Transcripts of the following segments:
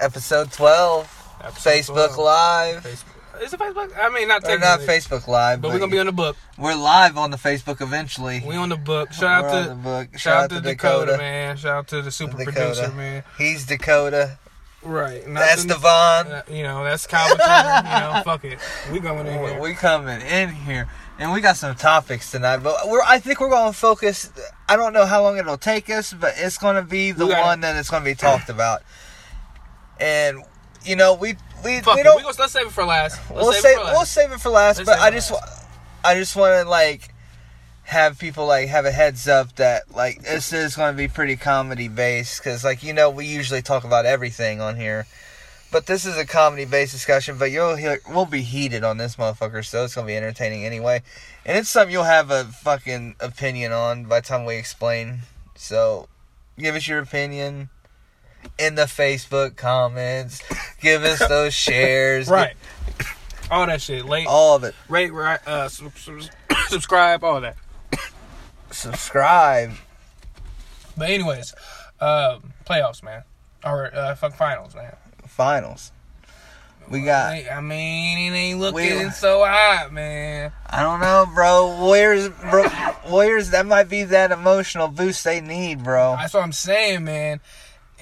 Episode 12. Episode Facebook 12. Live. Facebook. Is it Facebook? I mean, not Or not technically, Facebook Live, but but, we're gonna be on the book. we're live on the Facebook eventually. We on the book. Shout We're out on to the book. shout, out to Dakota, man. Shout out to the super producer, man. He's Dakota. Right. That's nothing- Devon. uh, you know, that's Turner. you know, fuck it. We going in We- here. We coming in here, and we got some topics tonight. But we're I think we're going to focus. I don't know how long it'll take us, but it's going to be the We gotta- one that it's going to be talked about. And you know, we we Fuck we don't. We gonna, let's save it for last. Let's we'll save save it for last. we'll save it for last. Let's but I just last. I just want to like have people like have a heads up that like this is going to be pretty comedy based because like you know we usually talk about everything on here. But this is a comedy based discussion, but you'll hear we'll be heated on this motherfucker, so it's gonna be entertaining anyway. And it's something you'll have a fucking opinion on by the time we explain. So give us your opinion in the Facebook comments. Give us those shares. right. All that shit. Late, All of it. rate, right, uh, sub- sub- subscribe, all that. Subscribe. But anyways, um, playoffs, man, or uh, fuck finals, man. Finals. We got I I mean, it ain't looking We- so hot, man. I don't know, bro. Warriors bro Warriors that might be that emotional boost they need, bro. That's what I'm saying, man.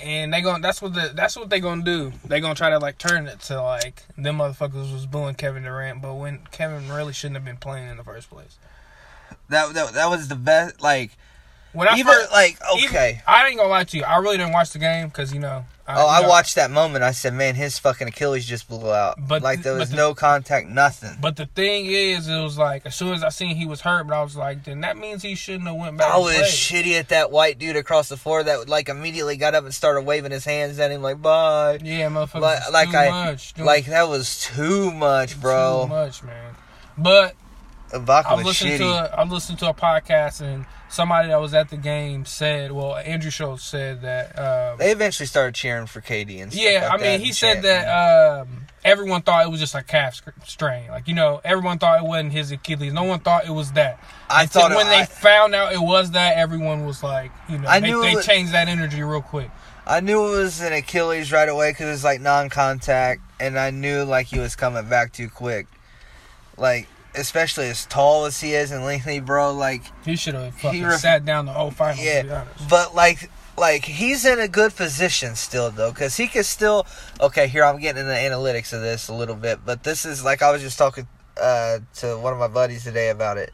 And they going that's what the that's what they gonna do. They gonna try to like turn it to like them motherfuckers was booing Kevin Durant, but when Kevin really shouldn't have been playing in the first place. That that, that was the best like When I even first, like even- okay. I ain't gonna lie to you. I really didn't watch the game because you know. Oh, I watched that moment. I said, "Man, his fucking Achilles just blew out. But like there was the- no contact, nothing. But the thing is, it was like as soon as I seen he was hurt, but I was like, then that means he shouldn't have went back. I was shitty at that white dude across the floor that like immediately got up and started waving his hands at him like bye. Yeah, motherfucker. Like, like too I much, like that was too much, bro. Too much, man. But Ibaka I listening shitty. to a, I was listening to a podcast and somebody that was at the game said, well, Andrew Schulz said that. Um, They eventually started cheering for KD and stuff yeah, like I mean, he said that um, everyone thought it was just a calf strain. Like you know, everyone thought it wasn't his Achilles. No one thought it was that. I Until thought it- when they I- found out it was that, everyone was like, you know, I they, knew they was- changed that energy real quick. I knew it was an Achilles right away because it's like non-contact, and I knew like he was coming back too quick. Like especially as tall as he is and lengthy, bro. Like He should have fucking ref- sat down the whole final. To be yeah, honest. but like like he's in a good position still though because he can still. Okay, here I'm getting into the analytics of this a little bit, but this is like I was just talking uh, to one of my buddies today about it.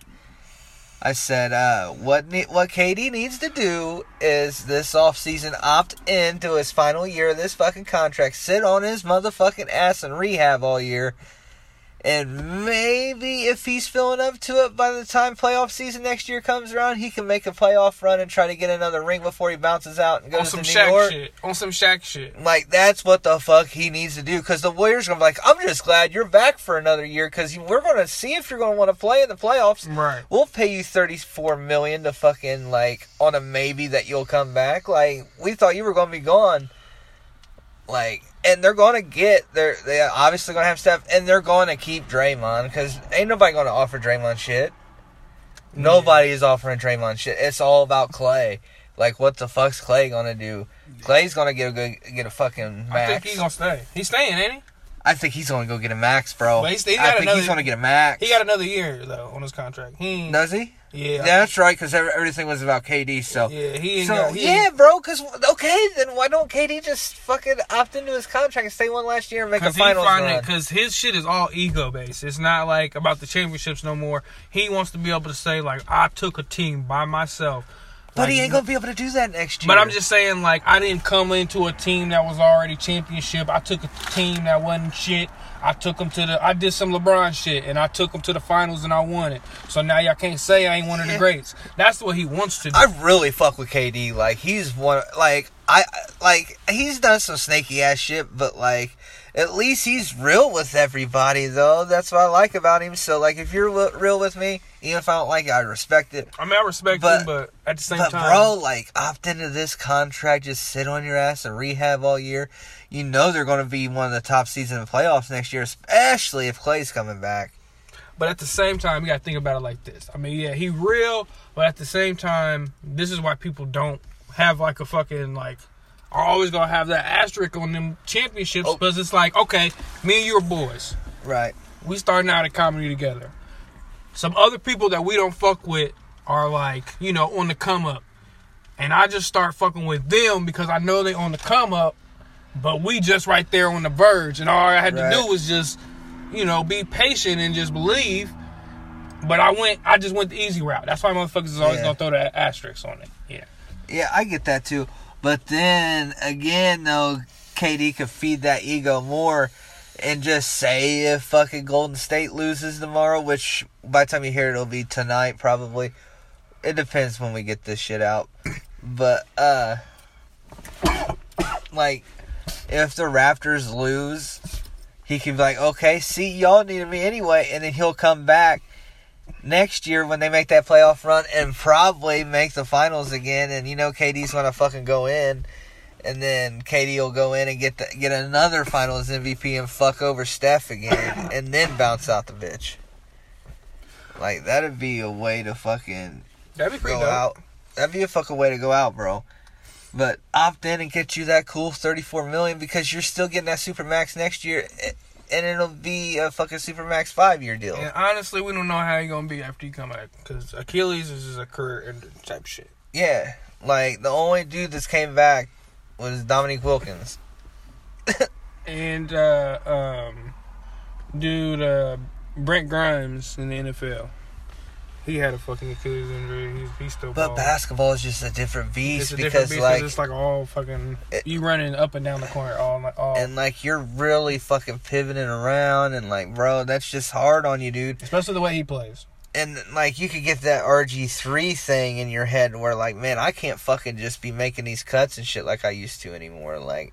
I said, uh, what ne- what KD needs to do is this offseason opt into his final year of this fucking contract, sit on his motherfucking ass and rehab all year, and maybe if he's feeling up to it by the time playoff season next year comes around, he can make a playoff run and try to get another ring before he bounces out and goes some to New Shaq York. shit. On some Shaq shit. Like that's what the fuck he needs to do because the Warriors are gonna be like, I'm just glad you're back for another year because we're gonna see if you're gonna want to play in the playoffs. Right. We'll pay you thirty four million to fucking like on a maybe that you'll come back. Like we thought you were gonna be gone. Like and they're gonna get they're they obviously gonna have stuff and they're gonna keep Draymond because ain't nobody gonna offer Draymond shit. Nobody is offering Draymond shit. It's all about Clay. Like what the fuck's Clay gonna do? Clay's gonna get a good get a fucking max. I think he's gonna stay. He's staying, ain't he? I think he's gonna go get a max, bro. But he's- he's I think another- he's gonna get a max. He got another year though on his contract. He Does he? yeah, Yeah, that's right. Because everything was about KD. So, yeah, he so got, he yeah, bro. Because okay, then why don't KD just fucking opt into his contract and stay one last year and make a finals run? cause his shit is all ego based. It's not like about the championships no more. He wants to be able to say like I took a team by myself. But Like, he ain't gonna be able to do that next year. But I'm just saying like I didn't come into a team that was already championship. I took a team that wasn't shit. I took them to the. I did some LeBron shit and I took them to the finals and I won it. So now y'all can't say I ain't one of the greats. That's what he wants to do. I really fuck with KD. Like he's one. Like I like he's done some snaky ass shit, but like at least he's real with everybody though. That's what I like about him. So like if you're real with me, even if I don't like it, I respect it. I mean I respect But- him, but at the same But time, bro, like opt into this contract, just sit on your ass and rehab all year. You know they're going to be one of the top seeds in the playoffs next year, especially if Clay's coming back. But at the same time, you gotta think about it like this. I mean, yeah, he real, but at the same time, this is why people don't have like a fucking like are always gonna have that asterisk on them championships Oh. because it's like, okay, me and you are boys. Right. We starting out at comedy together. Some other people that we don't fuck with are like, you know, on the come up. And I just start fucking with them because I know they on the come up, but we just right there on the verge. And all I had Right. to do was just, you know, be patient and just believe. But I went I just went the easy route. That's why motherfuckers is always Yeah. gonna throw that asterisk on it. Yeah. Yeah, I get that too. But then again, though, KD could feed that ego more and just say if fucking Golden State loses tomorrow, which by the time you hear it, it'll be tonight probably. It depends when we get this shit out. But, uh, like, if the Raptors lose, he could be like, okay, see, y'all needed me anyway. And then he'll come back next year when they make that playoff run and probably make the finals again. And you know KD's gonna fucking go in, and then KD will go in and get the, get another Finals MVP and fuck over Steph again, and then bounce out the bitch. Like that'd be a way to fucking That'd be pretty go dope. out. That'd be a fucking way to go out, bro. But opt in and get you that cool thirty-four million because you're still getting that super max next year, and it'll be a fucking Supermax five-year deal. And honestly, we don't know how he gonna be after he come back because Achilles is just a career ender type shit. Yeah, like the only dude that's came back was Dominique Wilkins. And uh, um, dude, uh, Brent Grimes in the NFL, he had a fucking Achilles injury. He's, he's still. But basketball is just a different beast it's a because different beast like it's like all fucking It- you running up and down the court all night. All, and like you're really fucking pivoting around and like bro, that's just hard on you, dude. especially the way he plays. And like you could get that RG three thing in your head where like, man, I can't fucking just be making these cuts and shit like I used to anymore. Like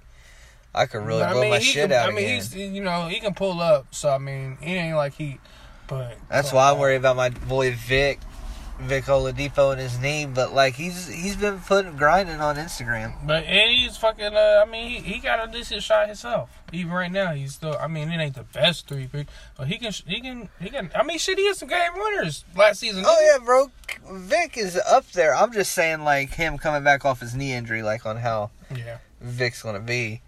I could really blow mean, my shit can, out I mean, again. he's you know he can pull up. So I mean, he ain't like he. But That's why I'm worried about my boy Vic, Vic Oladipo and his knee. But like he's he's been putting grinding on Instagram. But and he's fucking. Uh, I mean, he, he got a decent shot himself. Even right now, he's still. I mean, it ain't the best three, pick, but he can. He can. He can. I mean, shit, he had some game winners last season. Oh yeah, bro. Vic is up there. I'm just saying, like him coming back off his knee injury, like on how? Yeah. Vic's gonna be.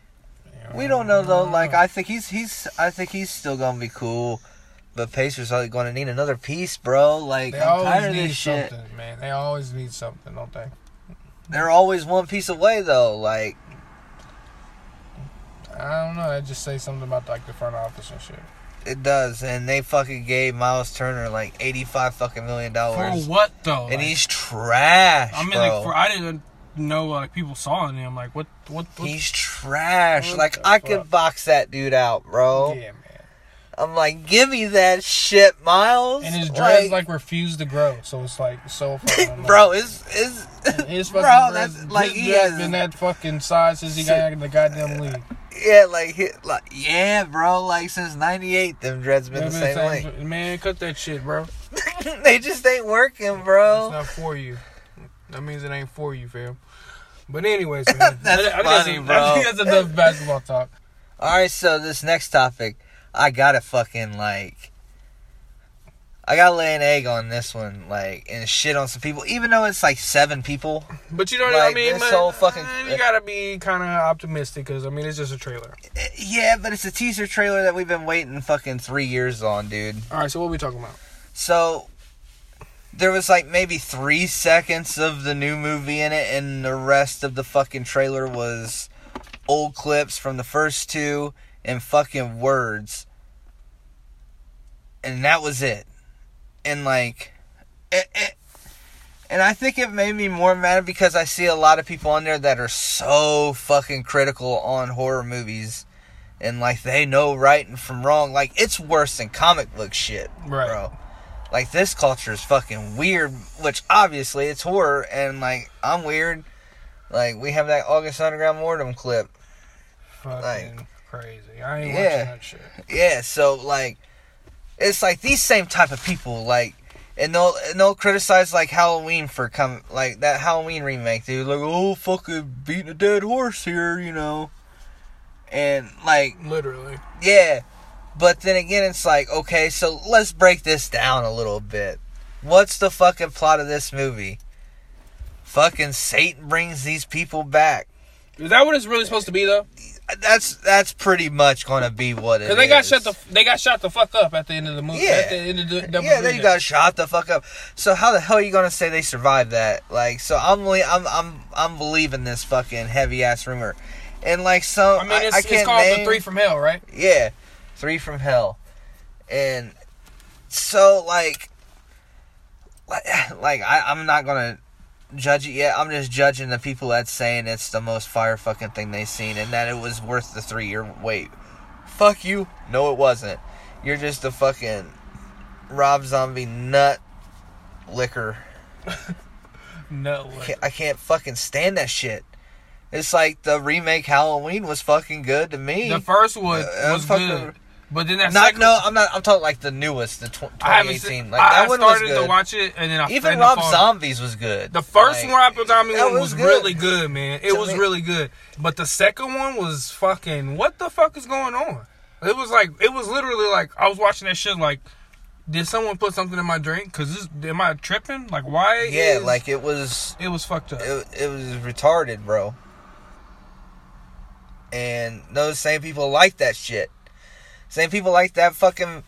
yeah. We don't know though. Like I think he's he's I think he's still gonna be cool. But Pacers are going to need another piece, bro. Like They I'm always tired of need this shit. something, man. They always need something, don't they? They're always one piece away though. Like I don't know. That just say something about like the front office and shit. it does, and they fucking gave Miles Turner like 85 fucking million dollars. For dollars, what though? and Like, he's trash, I mean, bro. like for I didn't know like people saw in him. Like what? What? what he's trash. What like I fuck? could box that dude out, bro. yeah, man. I'm like, give me that shit, Miles. And his dreads like, refuse to grow, so it's like so. Fucking, bro, is is His fucking bro, dreads- that's like he has been that fucking size since he got in the goddamn league. yeah, like like yeah, bro, like since '98, them dreads been Yeah, the same way. same- Man, cut that shit, bro. they just ain't working, bro. It's not for you. That means it ain't for you, fam. But anyways, man, That's I, I funny, that's, bro. I think that's enough basketball talk. All right, so this next topic, I gotta fucking like, I gotta lay an egg on this one, like, and shit on some people, even though it's like seven people. But you know what I mean? this whole fucking- you gotta be kind of optimistic because I mean it's just a trailer. Eh, Yeah, but it's a teaser trailer that we've been waiting fucking three years on, dude. All right, so what we talking about? So there was like maybe three seconds of the new movie in it, and the rest of the fucking trailer was old clips from the first two and fucking words. And that was it. And like, it, it, and I think it made me more mad because I see a lot of people on there that are so fucking critical on horror movies. And like they know right and from wrong. Like it's worse than comic book shit, Right. bro. Like this culture is fucking weird, which obviously it's horror, and like I'm weird. Like we have that August Underground Mordum clip. Fucking Like- crazy. I ain't Yeah. watching that shit. Yeah, so like it's like these same type of people, like and they'll and they'll criticize like Halloween for come like that Halloween remake, dude. Like, oh fucking beating a dead horse here, you know. And like Literally. Yeah. But then again, it's like, okay, so let's break this down a little bit. What's the fucking plot of this movie? Fucking Satan brings these people back. Is that what it's really supposed to be though? That's that's pretty much gonna be what it Because they got is. shut the they got shot the fuck up at the end of the movie. Yeah. At the end of the, yeah, they got shot the fuck up. So how the hell are you gonna say they survived that? Like, so I'm I'm I'm I'm believing this fucking heavy ass rumor, and like so I mean, it's, I it's can't called name, the Three from Hell, right? Yeah, three from hell, and so like, like, like I I'm not gonna judge it yet. I'm just judging the people that's saying it's the most fire fucking thing they've seen, and that it was worth the three year wait. Fuck you. No, it wasn't. You're just a fucking Rob Zombie nut licker. No I can't, I can't fucking stand that shit. It's like the remake Halloween was fucking good to me. The first one Uh, was fucking- good, but then that not second, no, I'm not. I'm talking like the newest, the tw- I 2018. seen. like that I one was started good. to watch it, and then I Even Rob the Zombies was good. The first Like, one, Rob Zombie one, was was good. really good, man. It To was me- really good. But the second one was fucking. What the fuck is going on? It was like it was literally like I was watching that shit. Like, did someone put something in my drink? Cause this, am I tripping? Like, why? Yeah, is- like it was. it was fucked up. It, it was retarded, bro. And those same people like that shit. Same people like that fucking.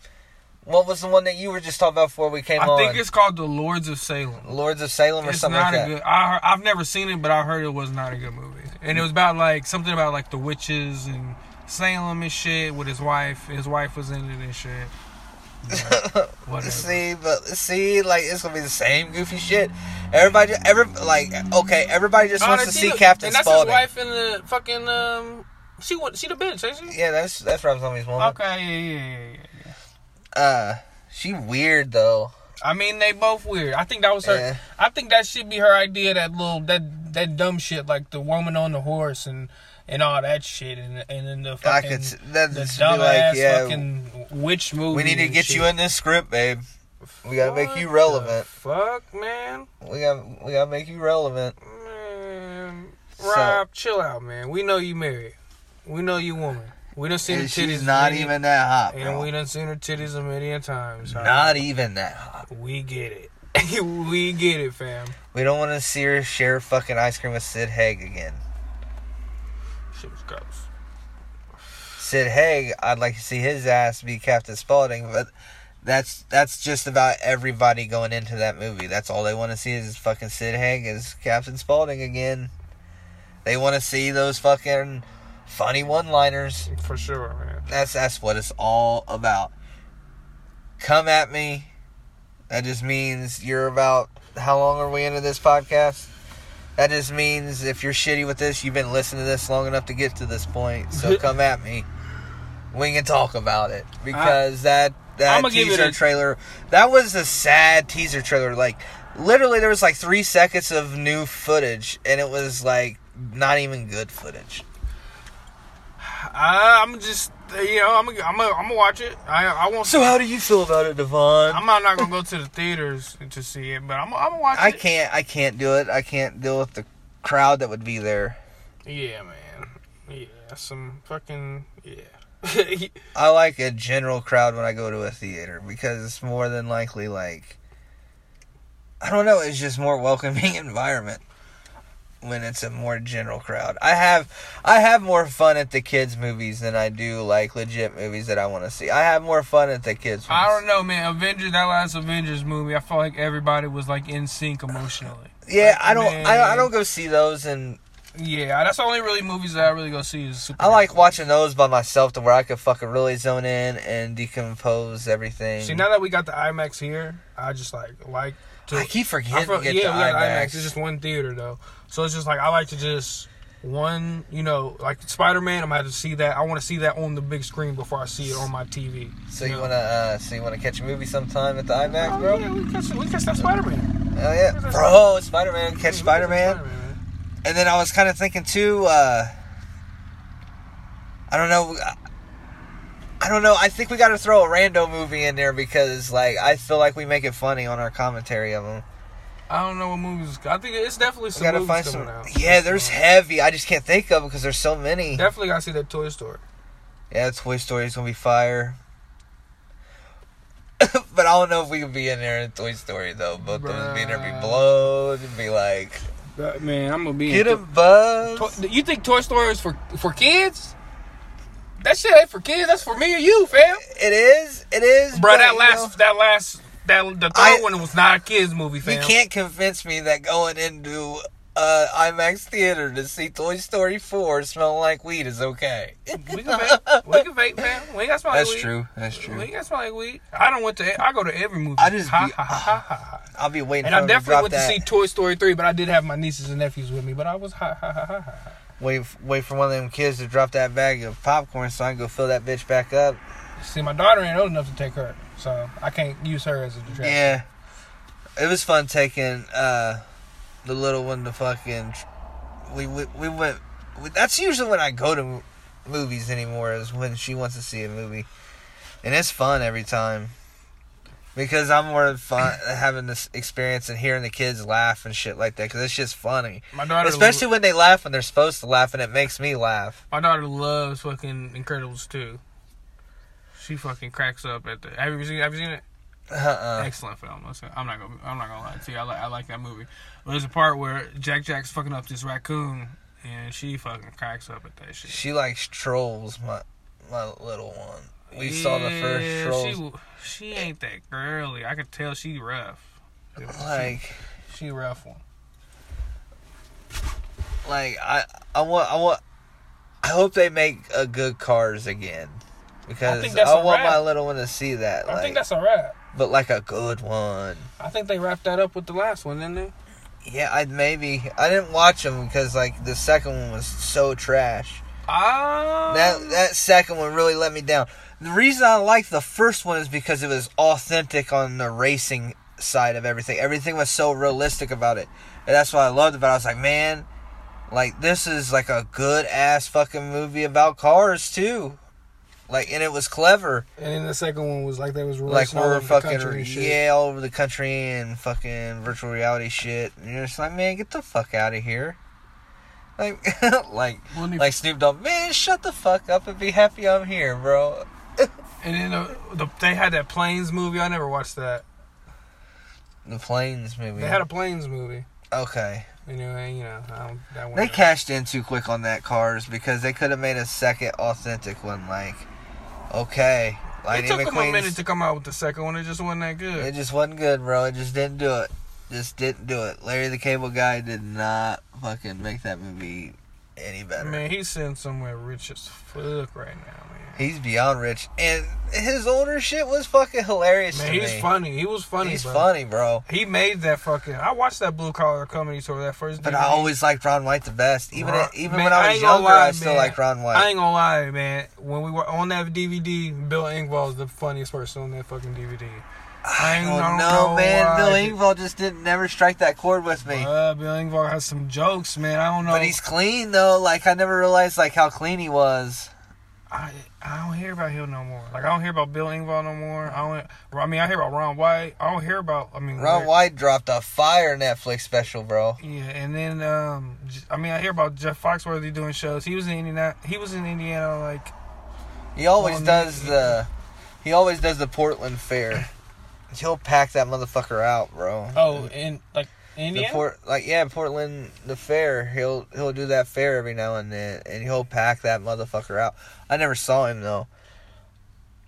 What was the one that you were just talking about before we came I on? think it's called The Lords of Salem. Lords of Salem or It's something not like a that. good. I I've never seen it, but I heard it was not a good movie. And it was about like something about like the witches and Salem and shit with his wife. His wife was in it and shit. But. See, but see, like it's gonna be the same goofy shit. Everybody, every like, okay, everybody just Oh, wants to see Captain And that's Spaulding. his wife in the fucking um. She what? She the bitch, ain't she? Yeah, that's that's Rob Zombie's woman. Okay, yeah, yeah, yeah, yeah. Uh, she weird though. I mean, they both weird. I think that was her. Yeah. I think that should be her idea. That little that that dumb shit, like the woman on the horse and and all that shit, and and then the I fucking could that'd the dumbass like, yeah, fucking witch movie. we need to get shit. you in this script, babe. We gotta make you relevant. fuck, man. We got we gotta make you relevant. Man, So- Rob, chill out, man. We know you married. We know you woman. We done seen her And titties. she's not many- even that hot, And we done seen her titties a million times. all Not even that hot. We get it. we get it, fam. We don't want to see her share fucking ice cream with Sid Haig again. Shit was gross. Sid Haig, I'd like to see his ass be Captain Spaulding, but that's that's just about everybody going into that movie. That's all they want to see is fucking Sid Haig as Captain Spaulding again. They want to see those fucking funny one-liners. For sure, man. That's that's what it's all about. Come at me. That just means you're about how long are we into this podcast? That just means if you're shitty with this, you've been listening to this long enough to get to this point. So come at me. We can talk about it because that that it teaser a- trailer that was a sad teaser trailer. Like literally, there was like three seconds of new footage, and it was like not even good footage. I, I'm just, you know, I'm gonna, I'm gonna, I'm gonna watch it. I, I won't. So how do you feel about it, Devon? I'm not, not gonna go to the theaters to see it, but I'm, I'm gonna watch I it. can't. I can't do it. I can't deal with the crowd that would be there. Yeah, man. Yeah, some fucking yeah. I like a general crowd when I go to a theater because it's more than likely like I don't know. It's just more welcoming environment when it's a more general crowd. I have I have more fun at the kids movies than I do like legit movies that I want to see. I have more fun at the kids. I don't know, man. Avengers, that last Avengers movie, I felt like everybody was like in sync emotionally. Yeah, I don't. I, I don't go see those, and Yeah, that's the only really movies that I really go see is super. I like watching those by myself to where I could fucking really zone in and decompose everything. See, now that we got the IMAX here, I just like like to. I keep I forgetting feel- to get yeah, the we got IMAX. IMAX. It's just one theater though, so it's just like I like to just one, you know, like Spider Man. I'm gonna have to see that. I want to see that on the big screen before I see it on my TV. So you know? wanna, uh, so you wanna catch a movie sometime at the IMAX, Oh, bro? yeah, we catch, we catch that Spider Man. Oh yeah, bro, Spider Man, catch Spider Man. And then I was kind of thinking too. uh I don't know. I don't know. I think we got to throw a rando movie in there because, like, I feel like we make it funny on our commentary of them. I don't know what movies. I think it's definitely We some gotta movies find coming some. out. Yeah, there's So, heavy. I just can't think of because there's so many. Definitely gotta see that Toy Story. Yeah, Toy Story is gonna be fire. but I don't know if we can be in there in Toy Story though. Both of us being there be Bruh. blown and be like, man, I'm gonna be. Get in him, Buzz. Toy- you think Toy Story is for for kids? That shit ain't for kids. That's for me or you, fam. It is. It is. Bro, but, that you last know, that last that the third I- one was not a kids movie, fam. you can't convince me that going into uh, IMAX theater to see Toy Story 4 smelling like weed is okay. We can vape. We can vape, fam. We ain't got smell like That's weed. true. That's true. We ain't got smell like weed. I don't went to. I go to every movie. I just ha, be- ha, ha. I'll be waiting And I to definitely drop went that. to see Toy Story three, but I did have my nieces and nephews with me. But I was ha ha ha ha ha. ha. wait, wait for one of them kids to drop that bag of popcorn so I can go fill that bitch back up. See, my daughter ain't old enough to take her, so I can't use her as a distraction. Yeah, it was fun taking uh, the little one to fucking. We we, we went. We, that's usually when I go to movies anymore. Is when she wants to see a movie, and it's fun every time. Because I'm more fun having this experience and hearing the kids laugh and shit like that. Because it's just funny, My daughter, especially when they laugh when they're supposed to laugh, and it makes me laugh. my daughter loves fucking Incredibles too. She fucking cracks up at the. Have you seen? Have you seen it? Uh-uh. Excellent film. I'm not gonna. I'm not gonna lie to you. I like. I like that movie. But there's a part where Jack Jack's fucking up this raccoon, and she fucking cracks up at that shit. She likes trolls, my my little one. We saw the first Yeah, trolls. She, she ain't that girly. I could tell she rough. like she rough one. like I I want I want I hope they make a good cars again because think I, want my little one to see that I like think that's a wrap. but like a good one. I think they wrapped that up with the last one, didn't they? Yeah, I'd maybe I didn't watch them because like the second one was so trash. Ah, That that second one really let me down. The reason I liked the first one is because it was authentic on the racing side of everything. Everything was so realistic about it. And that's what I loved about it. I was like, man, like this is like a good ass fucking movie about cars too. Like and it was clever. and then the second one was like they was Like we're over fucking country and shit. yeah, all over the country and fucking virtual reality shit. And you're just like, man, get the fuck out of here. Like like like Snoop Dogg, man, shut the fuck up and be happy I'm here, bro. and then the, the, they had that planes movie. I never watched that. The planes movie. They had a planes movie. okay. Anyway, you know, I don't, that. They cashed in too quick on that cars because they could have made a second authentic one. Like, okay, Lightning It took them a minute to come out with the second one. It just wasn't that good. It just wasn't good, bro. It just didn't do it. Just didn't do it. Larry the Cable Guy did not fucking make that movie any better. Man, he's sitting somewhere rich as fuck right now, man. He's beyond rich, and his older shit was fucking hilarious Man, he's me. funny. He was funny. He's bro. funny, bro. He made that fucking. I watched that blue collar comedy tour that first. But DVD. I always liked Ron White the best. Even Ron- even man, when I was gonna younger, lie, I still man. liked Ron White. I ain't gonna lie, man. When we were on that DVD, Bill Engvall is the funniest person on that fucking DVD. I Oh don't no, know man! why. Bill Engvall just didn't never strike that chord with me. Uh, Bill Engvall has some jokes, man. I don't know. But he's clean though. Like I never realized like how clean he was. I I don't hear about him no more. Like I don't hear about Bill Engvall no more. I don't. I mean, I hear about Ron White. I don't hear about. I mean, Ron White dropped a fire Netflix special, bro. Yeah, and then um, I mean, I hear about Jeff Foxworthy doing shows. He was in Indiana. He was in Indiana. Like He always does yeah. the. He always does the Portland Fair. He'll pack that motherfucker out, bro. oh, and like The port, like yeah, Portland, the fair. He'll he'll do that fair every now and then, and he'll pack that motherfucker out. I never saw him though.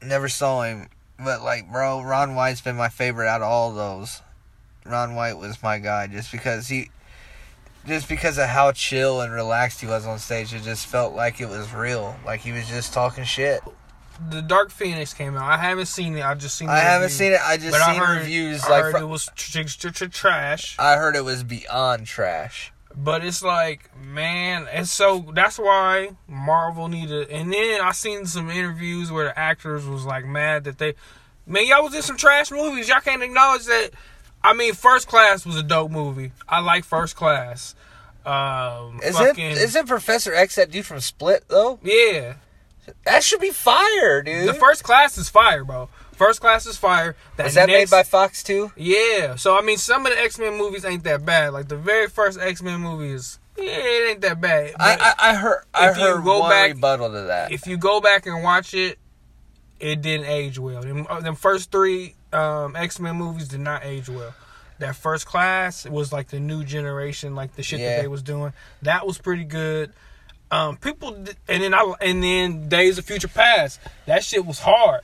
Never saw him, but like, bro, Ron White's been my favorite out of all those. Ron White was my guy just because he, just because of how chill and relaxed he was on stage. It just felt like it was real, like he was just talking shit. The Dark Phoenix came out. I haven't seen it. I've just seen. The I haven't review. seen it. I just But I seen heard, reviews I like. heard fr- it was tr- tr- tr- trash. I heard it was beyond trash. But it's like, man, and so that's why Marvel needed. And then I seen some interviews where the actors was like mad that they, man, y'all was in some trash movies. Y'all can't acknowledge that. I mean, First Class was a dope movie. I like First Class. Um, Is fucking, it isn't Professor X that dude from Split though? Yeah, That should be fire, dude. the First Class is fire, bro. First Class is fire. Was that next- made by Fox too? Yeah. So I mean, some of the X Men movies ain't that bad. Like the very first X Men movie is, yeah, it ain't that bad. I, I I heard I if you heard go one back- rebuttal to that. if you go back and watch it, it didn't age well. Them, uh, them first three um, X Men movies did not age well. that first class was like the new generation, like the shit Yeah. that they was doing. That was pretty good. Um, people, and then I, and then Days of Future Past. That shit was hard.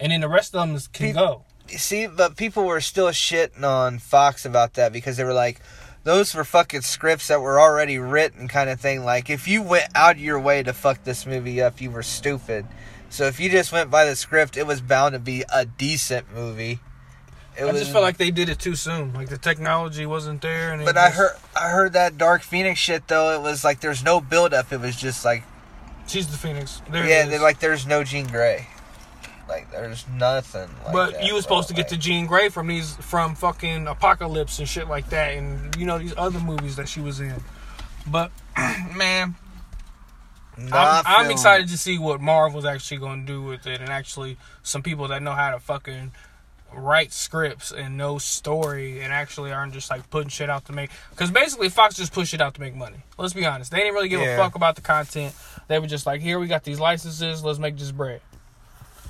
And then the rest of them is, can Pe- go. See, but people were still shitting on Fox about that because they were like, those were fucking scripts that were already written, kind of thing. Like, if you went out of your way to fuck this movie up, you were stupid. So if you just went by the script, it was bound to be a decent movie. It I was, just felt like they did it too soon. Like the technology wasn't there, But I just- heard, I heard that Dark Phoenix shit though. It was like there's no build up. It was just like, she's the Phoenix. There yeah, they're like there's no Jean Grey. Like there's nothing. Like but that, you were supposed to bro. get the Jean Grey from these from fucking Apocalypse and shit like that, and you know these other movies that she was in. But man, Like, I'm, I'm excited to see what Marvel's actually going to do with it, and actually some people that know how to fucking write scripts and no story, and actually aren't just like putting shit out to make. Because basically, Fox just pushed it out to make money. Let's be honest, they didn't really give Yeah. a fuck about the content. They were just like, here we got these licenses, let's make this bread.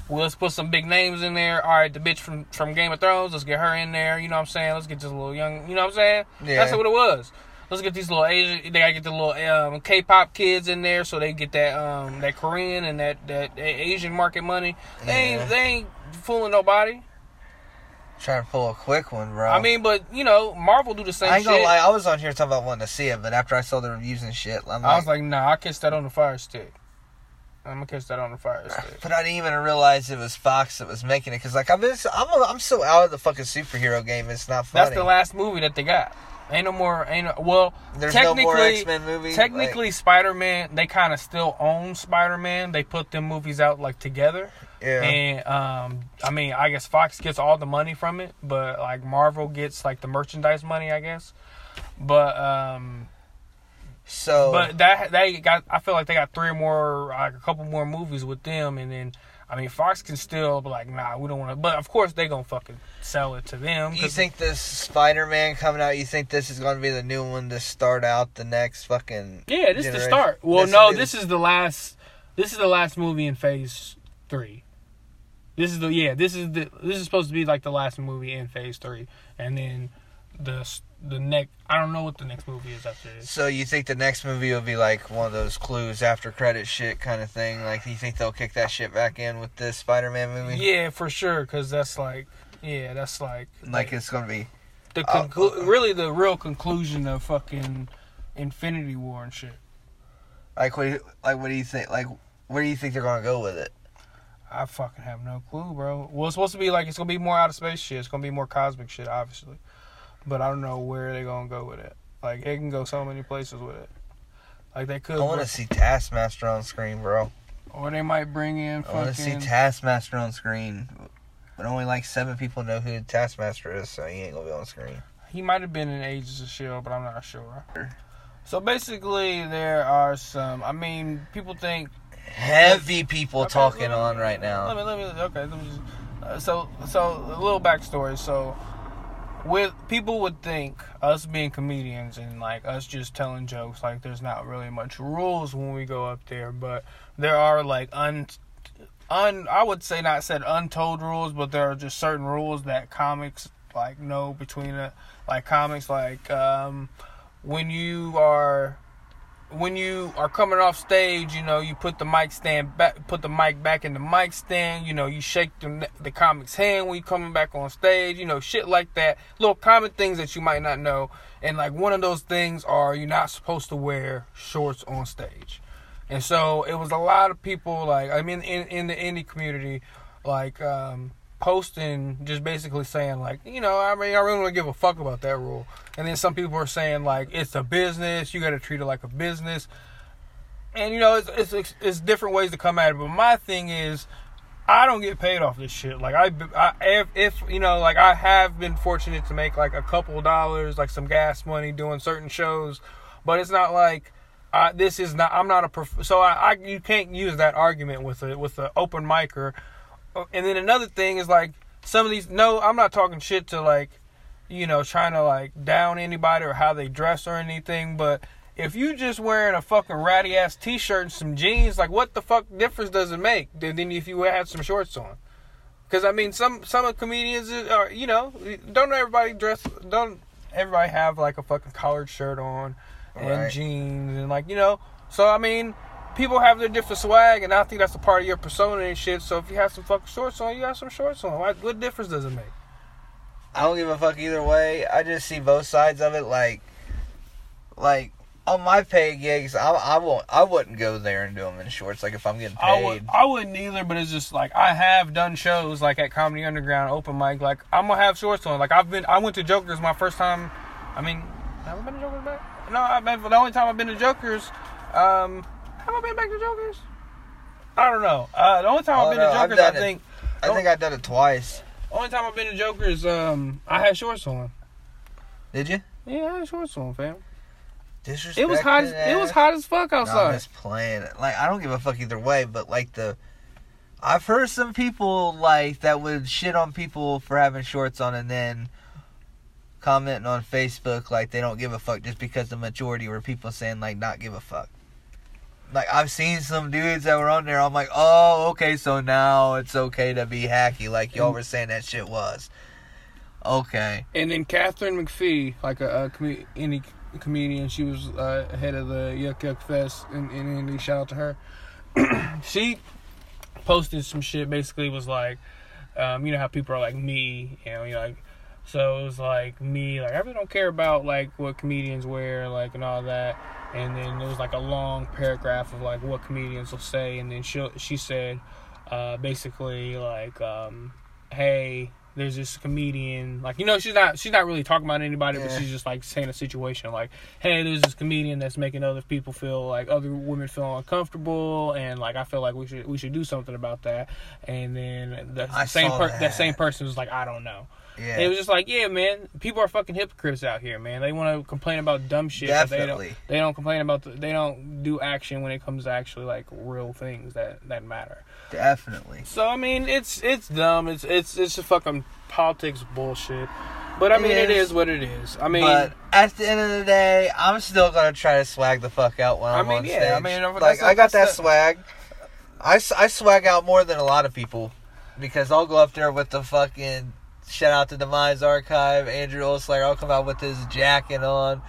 Well, let's put some big names in there. All right, the bitch from from Game of Thrones, let's get her in there. You know what I'm saying? Let's get this little young. You know what I'm saying? Yeah. That's what it was. Let's get these little Asian. They gotta get the little um, K-pop kids in there, so they get that um, that Korean and that, that Asian market money. They Yeah. ain't they ain't fooling nobody. Trying to pull a quick one, bro. I mean, but you know, Marvel do the same I ain't shit. gonna lie. I was on here talking about wanting to see it, but after I saw the reviews and shit, I'm I was like, nah, I kissed that on the fire stick. I'm gonna kiss that on the fire stick. But I didn't even realize it was Fox that was making it because, like, I've been, I'm, a, I'm so out of the fucking superhero game. It's not funny. That's the last movie that they got. Ain't no more. Ain't no, well. There's no more X-Men movies. Technically, Spider Man. They kind of still own Spider Man. They put them movies out like together. Yeah. And um, I mean, I guess Fox gets all the money from it, but like Marvel gets like the merchandise money, I guess. But um, so, but that they got. I feel like they got three or more, like a couple more movies with them, and then. I mean, Fox can still be like, nah, we don't want to. But of course, they gonna fucking sell it to them. you think this Spider-Man coming out? You think this is going to be the new one to start out the next fucking? Yeah, this is the start. Well, This no, this the- is the last. This is the last movie in Phase Three. This is the yeah. This is the this is supposed to be like the last movie in Phase Three, and then the the next. I don't know what the next movie is after this. So you think the next movie will be like one of those clues after credit shit kind of thing? Like, you think they'll kick that shit back in with this Spider-Man movie? Yeah, for sure, because that's like yeah, that's like Like it's going to be. the uh, conclu- really the real conclusion of fucking Infinity War and shit. Like what? Do you, like what do you think? Like where do you think they're gonna go with it? I fucking have no clue, bro. Well, it's supposed to be like it's gonna be more out of space shit. It's gonna be more cosmic shit, obviously. But I don't know where they're gonna go with it. Like it can go so many places with it. Like they could, I want to see Taskmaster on screen, bro. or they might bring in I want to see. Taskmaster on screen. But only like seven people know who Taskmaster is, so he ain't gonna be on screen. he might have been in Agents of Shield, but I'm not sure. So basically, there are some. I mean, people think Heavy people Okay, talking me- on right now. Let me, let me, okay, let me just, uh, so, so a little backstory. So, with people would think us being comedians and like us just telling jokes, like there's not really much rules when we go up there, but there are like un, un, I would say not said untold rules, but there are just certain rules that comics like know between it, like comics like um, when you are when you are coming off stage, you know, you put the mic stand back, put the mic back in the mic stand. You know, you shake the, the comic's hand when you coming back on stage. You know, shit like that. Little common things that you might not know. And like one of those things are you're not supposed to wear shorts on stage. And so it was a lot of people like I mean in in the indie community, like um, posting just basically saying like you know I mean I really don't give a fuck about that rule. And then some people are saying like it's a business, you got to treat it like a business. And you know it's, it's it's different ways to come at it. But my thing is. I don't get paid off this shit. Like I, I if, if you know, like I have been fortunate to make like a couple dollars, like some gas money doing certain shows, but it's not like uh, this is not. I'm not a prof- so I, I you can't use that argument with a with an open micer. Oh, and then another thing is like some of these. No, I'm not talking shit to like, you know, trying to like down anybody or how they dress or anything. But if you just wearing a fucking ratty ass t-shirt and some jeans, like what the fuck difference does it make than than if you had some shorts on? Because I mean, some some of comedians are you know don't everybody dress don't everybody have like a fucking collared shirt on and Right. jeans and like you know. So I mean, people have their different swag, and I think that's a part of your persona and shit. So if you have some fucking shorts on, you have some shorts on. What, what difference does it make? I don't give a fuck either way. I just see both sides of it. Like, like on my paid gigs, I, I won't. I wouldn't go there and do them in shorts. Like if I'm getting I paid. would I wouldn't either, but it's just like I have done shows like at Comedy Underground open mic. Like I'm gonna have shorts on. Like I've been I went to Joker's my first time. I mean, have I been to Joker's back? No, I've been the only time I've been to Joker's. Um, have I been back to Joker's? I don't know. Uh, the only time Oh, I've been no, to Joker's, I done it. think. I think I've done it twice. Only time I've been to Joker's, um, I had shorts on. Did you? Yeah, I had shorts on, fam. Disrespect. It was hot. As, it was hot as fuck No, I'm outside. just playing it. Like I don't give a fuck either way, but like the I've heard some people like that would shit on people for having shorts on and then commenting on Facebook like they don't give a fuck just because the majority were people saying like not give a fuck. Like I've seen some dudes that were on there. I'm like, oh, okay, so now it's okay to be hacky, like y'all were saying that shit was. Okay. And then Catherine McPhee, like a, a com- any comedian, she was uh, head of the Yuck Yuck Fest in, in Indy. Shout out to her. she posted some shit. Basically, was like, um, you know how people are like me, you know, you know, like. So it was like me, like I really don't care about like what comedians wear, like and all that. And then there was like a long paragraph of like what comedians will say, and then she she said, uh, basically like, um, hey, there's this comedian like you know she's not she's not really talking about anybody but she's just like saying a situation like hey there's this comedian that's making other people feel like other women feel uncomfortable and like i feel like we should we should do something about that and then the I same per- that. that. same person was like i don't know Yeah. it was just like yeah man people are fucking hypocrites out here man they want to complain about dumb shit but they don't they don't complain about the, they don't do action when it comes to actually like real things that that matter Definitely. so I mean, it's it's dumb. It's it's it's just fucking politics bullshit. But I It mean, it is. is what it is. I mean, but at the end of the day, I'm still gonna try to swag the fuck out when I I'm mean, on yeah, stage. I mean, that's like I got that that's the- swag. I, s- I swag out more than a lot of people because I'll go up there with the fucking shout out to the Demise Archive, Andrew Olslayer. I'll come out with his jacket on,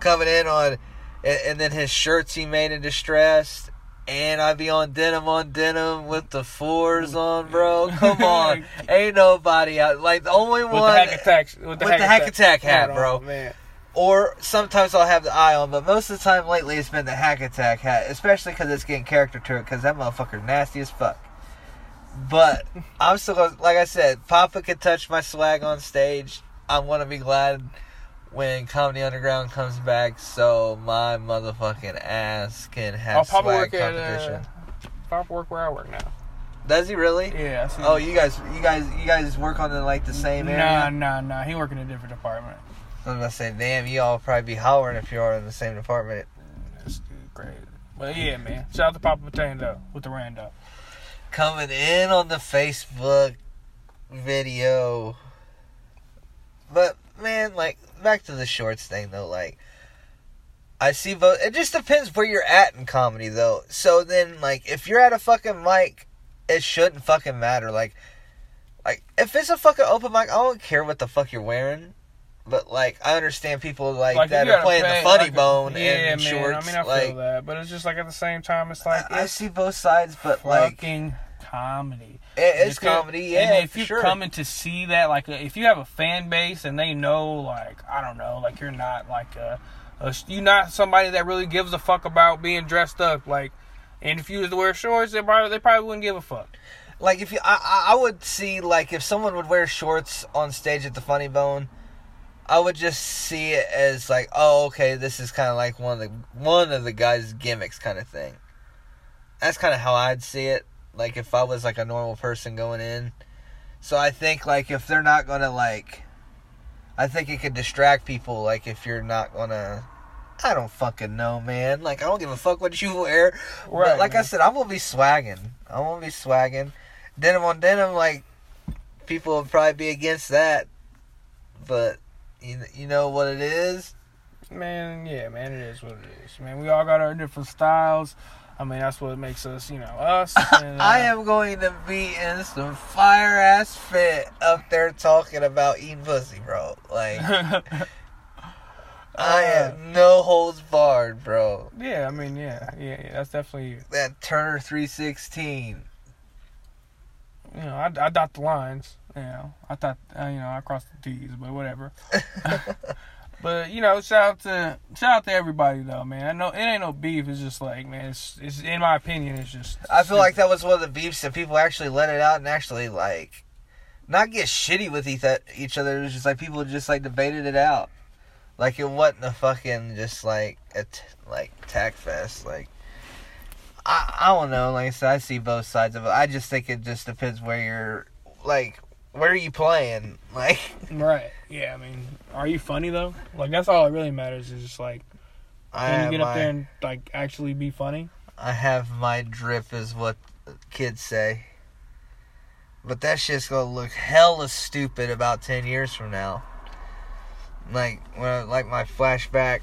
coming in on, and, and then his shirts he made in distress. And I be on denim on denim with the fours on, bro. Come on, ain't nobody out. Like the only with one the hack attack, with the, with the hack attack hat, on, bro. Man, or sometimes I'll have the eye on, but most of the time lately it's been the hack attack hat, especially because it's getting character to it, because that motherfucker nasty as fuck. But I'm still gonna, like I said, Papa can touch my swag on stage. I'm gonna be glad when Comedy Underground comes back, so my motherfucking ass can have I'll swag work at competition. uh, Papa work where I work now. Does he really? Yeah. Oh, you guys, you guys, you guys work on the like the same area. nah, nah. nah. He work in a different department. I'm gonna say, damn, you all probably be hollering if you are in the same department. That's great. But yeah, man. Shout out to Papa Potato with the rando. Coming in on the Facebook video. But man, like back to the shorts thing though, like I see both. It just depends where you're at in comedy though. So then, like if you're at a fucking mic, it shouldn't fucking matter. Like, like if it's a fucking open mic, I don't care what the fuck you're wearing. But like, I understand people like, Like, that are playing pay, the funny like, bone yeah, in man. shorts. I mean, I like, feel that, but it's just like at the same time, it's like I it's see both sides, but like, fucking comedy. it, it's comedy. Yeah, and if you're sure. coming to see that, like, uh, if you have a fan base and they know, like, I don't know, like you're not like a, a you're not somebody that really gives a fuck about being dressed up, like, and if you was to wear shorts, they probably they probably wouldn't give a fuck. like if you I, I I would see like if someone would wear shorts on stage at the funny bone i would just see it as like oh okay this is kind of like one of the one of the guys gimmicks kind of thing that's kind of how i'd see it like if i was like a normal person going in so i think like if they're not gonna like i think it could distract people like if you're not gonna I don't fucking know, man. Like I don't give a fuck what you wear. Right, but like I said, I'm gonna be swagging. I'm gonna be swagging. Denim on denim, like people would probably be against that. But you you know what it is. Man, yeah, man, it is what it is. Man, we all got our different styles. I mean, that's what makes us, you know, us. And, uh, I am going to be in some fire ass fit up there talking about eating pussy, bro. Like I am no holds barred, bro. yeah, I mean, yeah, yeah, yeah, that's definitely you. That Turner three sixteen. You know, I, I dot the lines. You know, I thought, uh, you know, I crossed the T's, but whatever. but you know, shout out to shout out to everybody though, man. I know it ain't no beef. It's just like, man, it's, it's in my opinion, it's just. I feel like that was one of the beefs that people actually let it out and actually like not get shitty with each, each other. It was just like people just like debated it out. Like it wasn't a fucking just like a t- like tack fest. Like I I don't know. Like I said, I see both sides of it. I just think it just depends where you're like where are you playing. Like Right. Yeah. I mean, are you funny though? Like that's all that really matters. Is just like, I can you get up my, there and like actually be funny? I have my drip is what kids say. But that shit's gonna look hella stupid about ten years from now. Like when I, like my flashback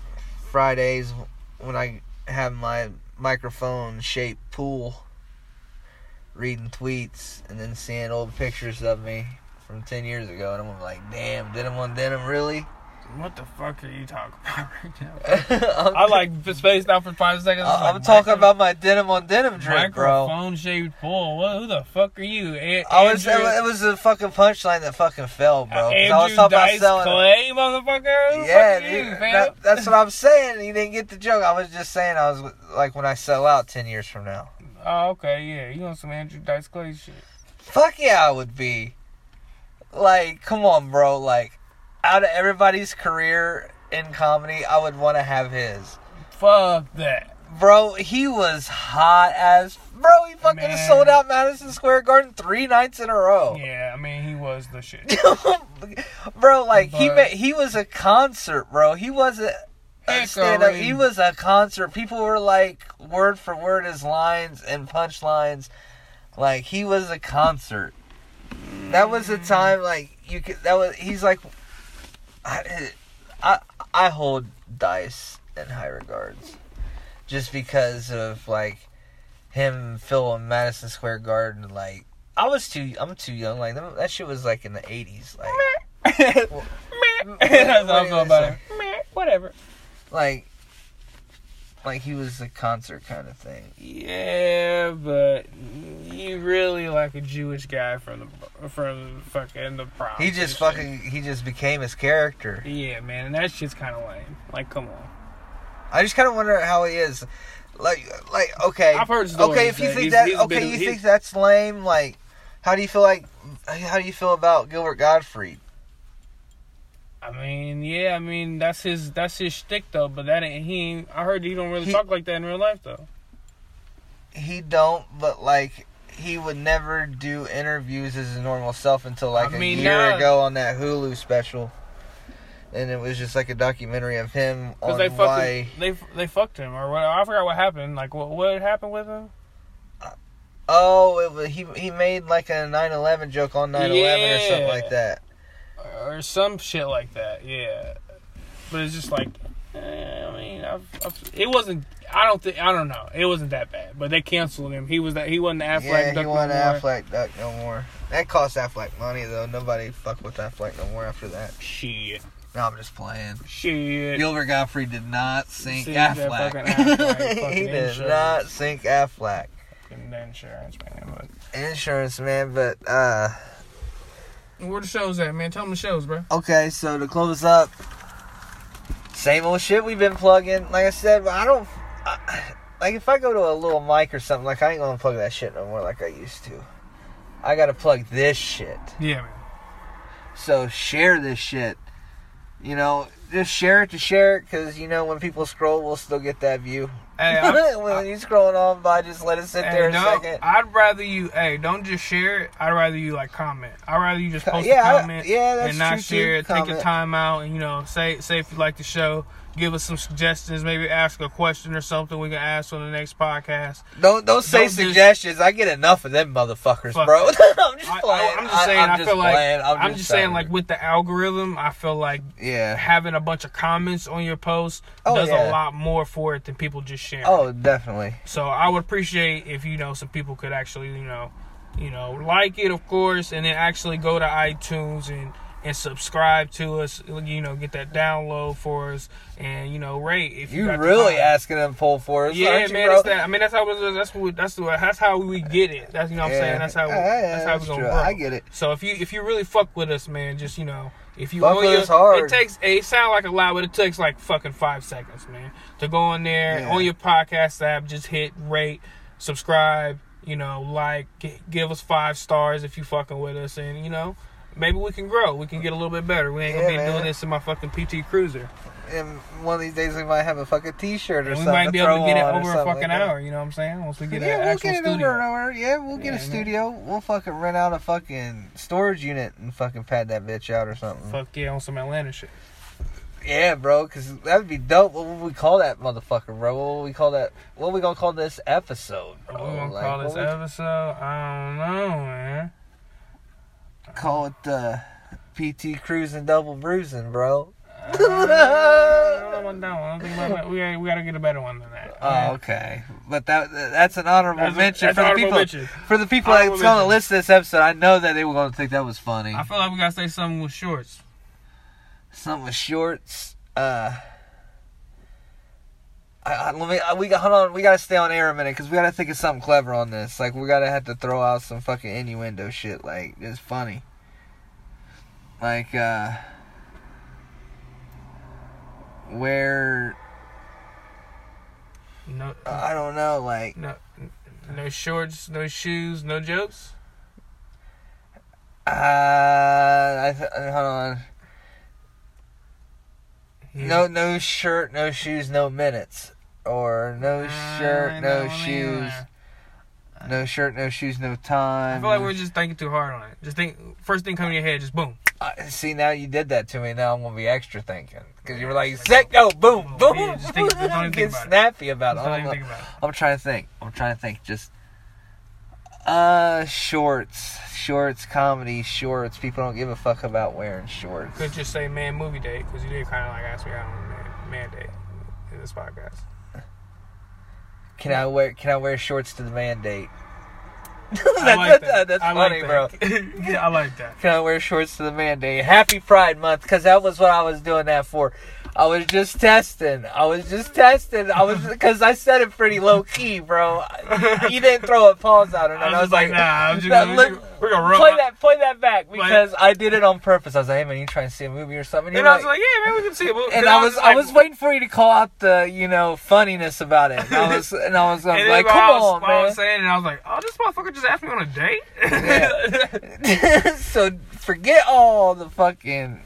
Fridays when I have my microphone shaped pool reading tweets and then seeing old pictures of me from ten years ago and I'm like, damn, denim on denim really? What the fuck are you talking about right now? I'm, like spaced out for five seconds. I'm like, talking micro- about my denim on denim drip, bro. microphone shaped pool. What? Who the fuck are you? A- I was Andrew, it was a fucking punchline that fucking fell, bro. 'Cause Andrew I was talking Dice about selling. Clay, motherfucker. Who the Yeah, fuck are you, dude, fam? that, that's what I'm saying. You didn't get the joke. I was just saying I was like when I sell out ten years from now. Oh, okay, yeah. You on some Andrew Dice Clay shit? Fuck yeah, I would be. Like, come on, bro. Like, out of everybody's career in comedy, I would want to have his. Fuck that. Bro, he was hot as. Bro, he fucking Man. sold out Madison Square Garden three nights in a row. Yeah, I mean, he was the shit. bro, like he But- ma- he was a concert, bro. He wasn't stand up. He was a concert. People were like word for word his lines and punchlines. Like he was a concert. That was a mm. time like you could. That was he's like. I I, I hold Dice in high regards, just because of like him filling Madison Square Garden. Like I was too. I'm too young. Like that, shit was like in the '80s. Like. That's how I feel about. Meh, Whatever. Like like he was a concert kind of thing. Yeah, but you really like a Jewish guy from the from fucking the prom. He just fucking he just became his character. Yeah, man, and that shit's kind of lame. Like, come on. I just kind of wonder how he is. Like like okay. I've heard stories Okay, if you think he's- that he's okay, you think that's lame like how do you feel like how do you feel about Gilbert Gottfried? I mean, yeah, I mean that's his that's his shtick though. But that ain't he. Ain't, I heard he don't really He- talk like that in real life though. He don't but like he would never do interviews as his normal self until like I a mean, year now- ago on that Hulu special. And it was just like a documentary of him on they why fucking they they fucked him or what? I forgot what happened. Like what what happened with him? Oh, it was, he he made like a 9/11 joke on 9/11 or something like that. Or some shit like that. Yeah, but it's just like, eh, I mean, I've, I've, it wasn't. I don't think. I don't know. It wasn't that bad. But they canceled him. He was that. He wasn't Aflac. yeah, Duck he wanted no more. Aflac duck no more. That cost Aflac money though. Nobody fuck with Aflac no more after that. Shit. No, I'm just playing. Shit. Gilbert Gottfried did not sink that Aflac. Aflac, he did insurance. not sink Aflac. Fucking insurance man. But Insurance man, but uh, where the shows at, man? Tell them the shows, bro. okay. So to close up, same old shit we've been plugging. Like I said, I don't. I, like if I go to a little mic or something, like I ain't gonna plug that shit no more like I used to. I gotta plug this shit. Yeah, man. So share this shit. You know, just share it to share it because you know when people scroll, we'll still get that view. Hey, when you scrolling on by, just let it sit Hey, there a second. I'd rather you. Hey, don't just share it. I'd rather you like comment. I'd rather you just post Yeah, I- a comment yeah, that's and not true, share it. Take your time out and you know say say if you like the show. Give us some suggestions, maybe ask a question or something we can ask on the next podcast. Don't don't say Don't just- suggestions. I get enough of them motherfuckers, Fuck bro. I'm just I, playing. am just saying. I, I'm just feel like playing. I'm, just saying, saying. like with the algorithm, I feel like yeah. having a bunch of comments on your post Oh, does yeah. a lot more for it than people just sharing. Oh, definitely. So I would appreciate if you know some people could actually you know, you know, like it of course, and then actually go to iTunes and and subscribe to us. You know, get that download for us, and you know, rate if you. You the really time. asking them pull for us, Yeah, man. bro? That. I mean, that's how. it- That's what. That's the. That's how we get it. That's you know what I'm saying. That's how. Yeah, that's how we that's gonna grow. I get it. So if you if you really fuck with us, man, just you know, if you Fuck on your, us hard. it takes it sound like a lot, but it takes like fucking five seconds, man, to go on there Yeah. on your podcast app, just hit rate, subscribe, you know, like, gi- give us five stars if you fucking with us, and you know. Maybe we can grow. We can get a little bit better. We ain't gonna Yeah, be man. doing this in my fucking PT Cruiser. And one of these days we might have a fucking T-shirt or And we something. might be able to get it over a fucking like hour. You know what I'm saying? Once we get an yeah, we'll actual get it studio. over and over. Yeah, we'll get Yeah, a man. studio. We'll fucking rent out a fucking storage unit and fucking pad that bitch out or something. Fuck yeah, on some Atlanta shit. Yeah, bro, because that would be dope. What would we call that motherfucker, bro? What would we call that? What we gonna call this episode, What bro? we gonna Like, call this we episode? I don't know, man. Call it the PT Cruising Double Bruising, bro. I don't know about that one. I think about. We gotta, we gotta get a better one than that. Oh, okay. But that that's an honorable That's mention that's for the honorable people. mention. For the people that's gonna mention. listen to this episode, I know that they were gonna think that was funny. I feel like we gotta say something with shorts. Something with shorts. Uh. I, I, let me. I, we got hold on. We gotta stay on air a minute because we gotta think of something clever on this. Like we gotta have to throw out some fucking innuendo shit. Like it's funny. Like uh, where No, I don't know. Like no, no shorts, no shoes, no jokes. uh, I th- hold on. No, no shirt, no shoes, no minutes, or no Uh, shirt, no, shoes, uh, no shirt, no shoes, no time. I feel like we're just thinking too hard on it. Just think, first thing coming to your head, just boom. Uh, see, now you did that to me. Now I'm gonna be extra thinking because you were like, "Set, go, boom, boom." Yeah, just think- just don't even Get think about it. snappy about it. don't I'm, even think about it. I'm trying to think. I'm trying to think. Just uh, shorts, shorts, comedy, shorts. People don't give a fuck about wearing shorts. Could just say man movie date because you did kind of like ask me out on man, man date in this podcast. Can I wear? Can I wear shorts to the man date? I like that. That's I funny, like bro. yeah, I like that. Can I wear shorts to the man day? Happy Pride Month, because that was what I was doing that for. I was just testing. I was just testing. I was because I said it pretty low key, bro. You didn't throw a pause out or I was, I was like, like, nah, I'm just gonna, look, we're gonna run. play that, play that back because I did it on purpose. I was like, hey man, you trying to see a movie or something? And You're I was like, yeah, man, we can see it. But- and I was, I like- was waiting for you to call out the, you know, funniness about it. And I was, and I was, I was And like, come was, on, I was saying, and I was like, oh, this motherfucker just asked me on a date. so forget all the fucking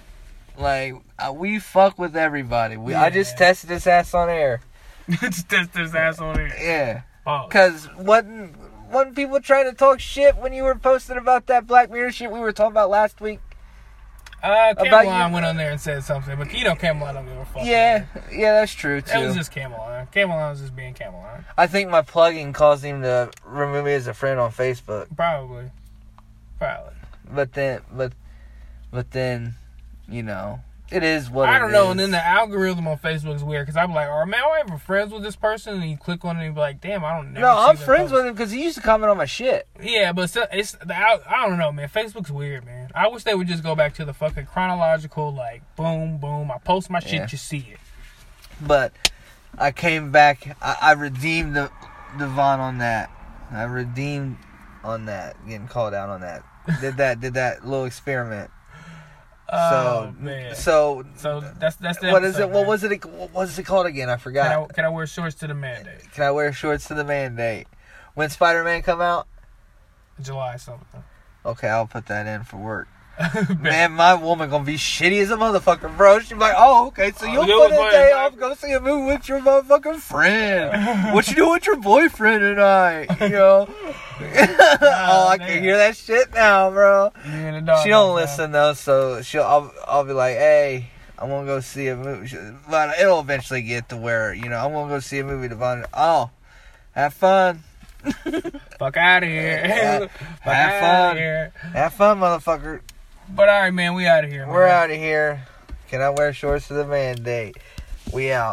like uh, we fuck with everybody. We, I just tested his ass on air. just test his ass on here. Yeah, Oh, cause wasn't wasn't people trying to talk shit when you were posting about that Black Mirror shit we were talking about last week? uh, about Cameron you- went on there and said something, but you know, Cameron don't give a fuck. Yeah, yeah, that's true too. That was just Camelot. Camelot was just being Cameron. I think my plugging caused him to remove me as a friend on Facebook. Probably. Probably. But then, but, but then, you know, it is what I don't know. is. And then the algorithm on Facebook is weird because I'm like, oh man, I ever friends with this person? And you click on it and be like, damn, I don't know. no, I'm friends with him because he used to comment on my shit. Yeah, but still, it's the I don't know, man. Facebook's weird, man. I wish they would just go back to the fucking chronological, like boom, boom. I post my shit, Yeah. you see it. but I came back. I, I redeemed the Devon on that. I redeemed on that. Getting called out on that. Did that? Did that little experiment? Oh so man. so So that's that's the what is it? What was it? What was it called again? I Can forgot. I, can I wear shorts to the mandate? Can I wear shorts to the mandate? When Spider Man come out? July something. Okay, I'll put that in for work. Man, my woman gonna be shitty as a motherfucker, bro. She's like, oh, okay, so oh, you'll You'll put a day off, go see a movie with your motherfucking friend. what you doing with your boyfriend tonight? You know? oh, I can hear that shit now, bro. You and the dog She don't listen though, so she'll. I'll, I'll be like, hey, I'm gonna go see a movie, but it'll eventually get to where you know I'm gonna go see a movie. Devon, oh, have fun, Fuck out of here. Fuck Have fun. here. have fun, motherfucker. But all right, man, we out of here. We're out of here. Can I wear shorts to the mandate? We out.